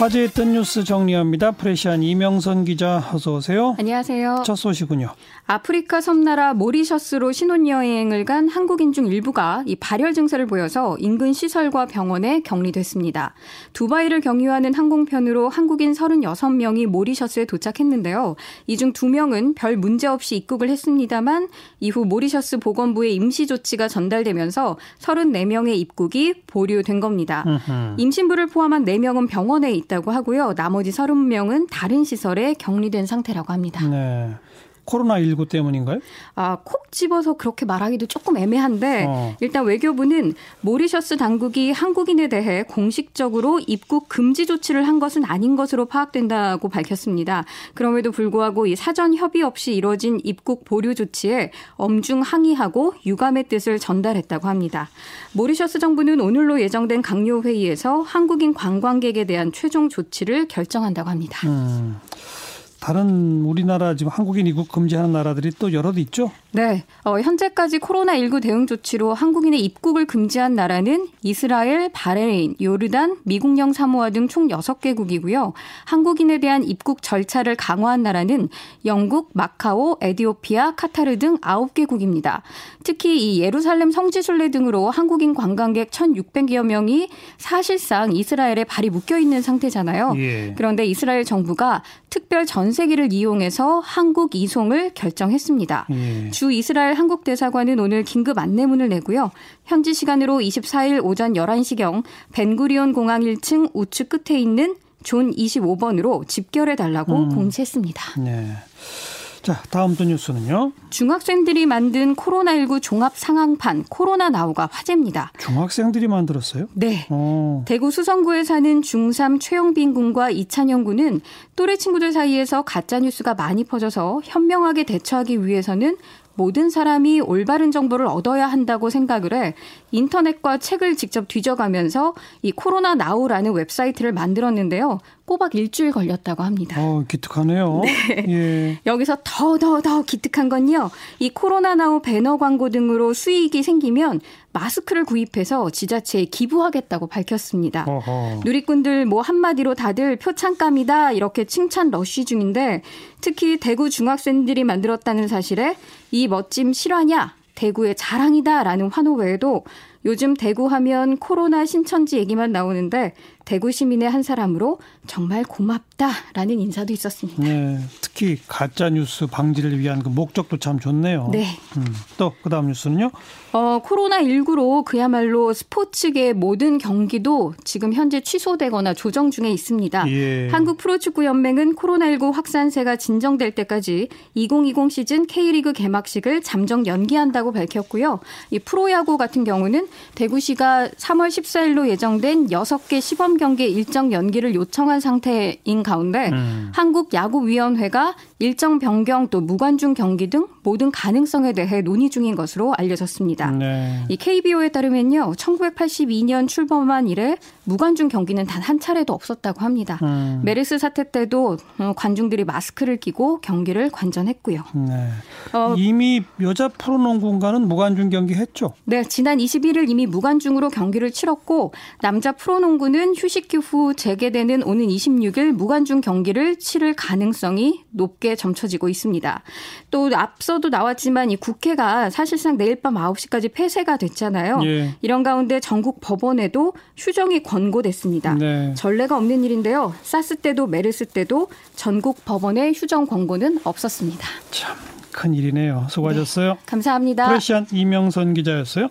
화제했던 뉴스 정리합니다. 프레시안 이명선 기자 어서 오세요. 안녕하세요. 첫 소식은요. 아프리카 섬나라 모리셔스로 신혼여행을 간 한국인 중 일부가 이 발열 증세를 보여서 인근 시설과 병원에 격리됐습니다. 두바이를 경유하는 항공편으로 한국인 36명이 모리셔스에 도착했는데요. 이 중 2명은 별 문제 없이 입국을 했습니다만 이후 모리셔스 보건부의 임시 조치가 전달되면서 34명의 입국이 보류된 겁니다. 임신부를 포함한 4명은 병원에 있 있다고 하고요. 나머지 30명은 다른 시설에 격리된 상태라고 합니다. 네. 코로나19 때문인가요? 아, 콕 집어서 그렇게 말하기도 조금 애매한데 어. 일단 외교부는 모리셔스 당국이 한국인에 대해 공식적으로 입국 금지 조치를 한 것은 아닌 것으로 파악된다고 밝혔습니다. 그럼에도 불구하고 이 사전 협의 없이 이뤄진 입국 보류 조치에 엄중 항의하고 유감의 뜻을 전달했다고 합니다. 모리셔스 정부는 오늘로 예정된 각료 회의에서 한국인 관광객에 대한 최종 조치를 결정한다고 합니다. 음. 다른 우리나라 지금 한국인 입국 금지하는 나라들이 또 여러 개 있죠? 네. 어, 현재까지 코로나19 대응 조치로 한국인의 입국을 금지한 나라는 이스라엘, 바레인, 요르단, 미국령 사모아 등 총 6개국이고요. 한국인에 대한 입국 절차를 강화한 나라는 영국, 마카오, 에디오피아, 카타르 등 9개국입니다. 특히 이 예루살렘 성지순례 등으로 한국인 관광객 1,600여 명이 사실상 이스라엘에 발이 묶여 있는 상태잖아요. 예. 그런데 이스라엘 정부가 특별 전세기를 이용해서 한국 이송을 결정했습니다. 예. 주 이스라엘 한국 대사관은 오늘 긴급 안내문을 내고요. 현지 시간으로 24일 오전 11시경 벤구리온 공항 1층 우측 끝에 있는 존 25번으로 집결해 달라고 음. 공지했습니다. 네. 자, 다음 또 뉴스는요. 중학생들이 만든 코로나19 종합 상황판 코로나 나우가 화제입니다. 중학생들이 만들었어요? 네. 오. 어. 대구 수성구에 사는 중3 최영빈 군과 이찬영 군은 또래 친구들 사이에서 가짜 뉴스가 많이 퍼져서 현명하게 대처하기 위해서는 모든 사람이 올바른 정보를 얻어야 한다고 생각을 해 인터넷과 책을 직접 뒤져가면서 이 코로나 나우라는 웹사이트를 만들었는데요. 꼬박 일주일 걸렸다고 합니다. 어, 기특하네요. 네. 예. 여기서 더, 더, 더 기특한 건요. 이 코로나 나우 배너 광고 등으로 수익이 생기면 마스크를 구입해서 지자체에 기부하겠다고 밝혔습니다. 어허. 누리꾼들 뭐 한마디로 다들 표창감이다 이렇게 칭찬 러쉬 중인데 특히 대구 중학생들이 만들었다는 사실에 이 멋짐 실화냐 대구의 자랑이다라는 환호 외에도 요즘 대구 하면 코로나 신천지 얘기만 나오는데 대구 시민의 한 사람으로 정말 고맙다라는 인사도 있었습니다. 네, 특히 가짜 뉴스 방지를 위한 그 목적도 참 좋네요. 네. 음, 또 그다음 뉴스는요? 어, 코로나 19로 그야말로 스포츠계 모든 경기도 지금 현재 취소되거나 조정 중에 있습니다. 예. 한국 프로축구 연맹은 코로나 19 확산세가 진정될 때까지 2020 시즌 K리그 개막식을 잠정 연기한다고 밝혔고요. 이 프로야구 같은 경우는 대구시가 3월 14일로 예정된 6개 시범 경기 일정 연기를 요청한 상태인 가운데 음. 한국야구위원회가 일정 변경 또 무관중 경기 등 모든 가능성에 대해 논의 중인 것으로 알려졌습니다. 네. 이 KBO에 따르면요. 1982년 출범한 이래 무관중 경기는 단 한 차례도 없었다고 합니다. 음. 메르스 사태 때도 어, 관중들이 마스크를 끼고 경기를 관전했고요. 네. 어, 이미 여자 프로농구인가는 무관중 경기 했죠? 네, 지난 21일 이미 무관중으로 경기를 치렀고 남자 프로농구는 휴식기 후 재개되는 오는 26일 무관중 경기를 치를 가능성이 높게 점쳐지고 있습니다. 또 앞서도 나왔지만 이 국회가 사실상 내일 밤 9시까지 폐쇄가 됐잖아요. 예. 이런 가운데 전국 법원에도 휴정이 권고됐습니다. 네. 전례가 없는 일인데요. 사스 때도 메르스 때도 전국 법원의 휴정 권고는 없었습니다. 참 큰 일이네요. 수고하셨어요. 네. 감사합니다. 프레시안 이명선 기자였어요.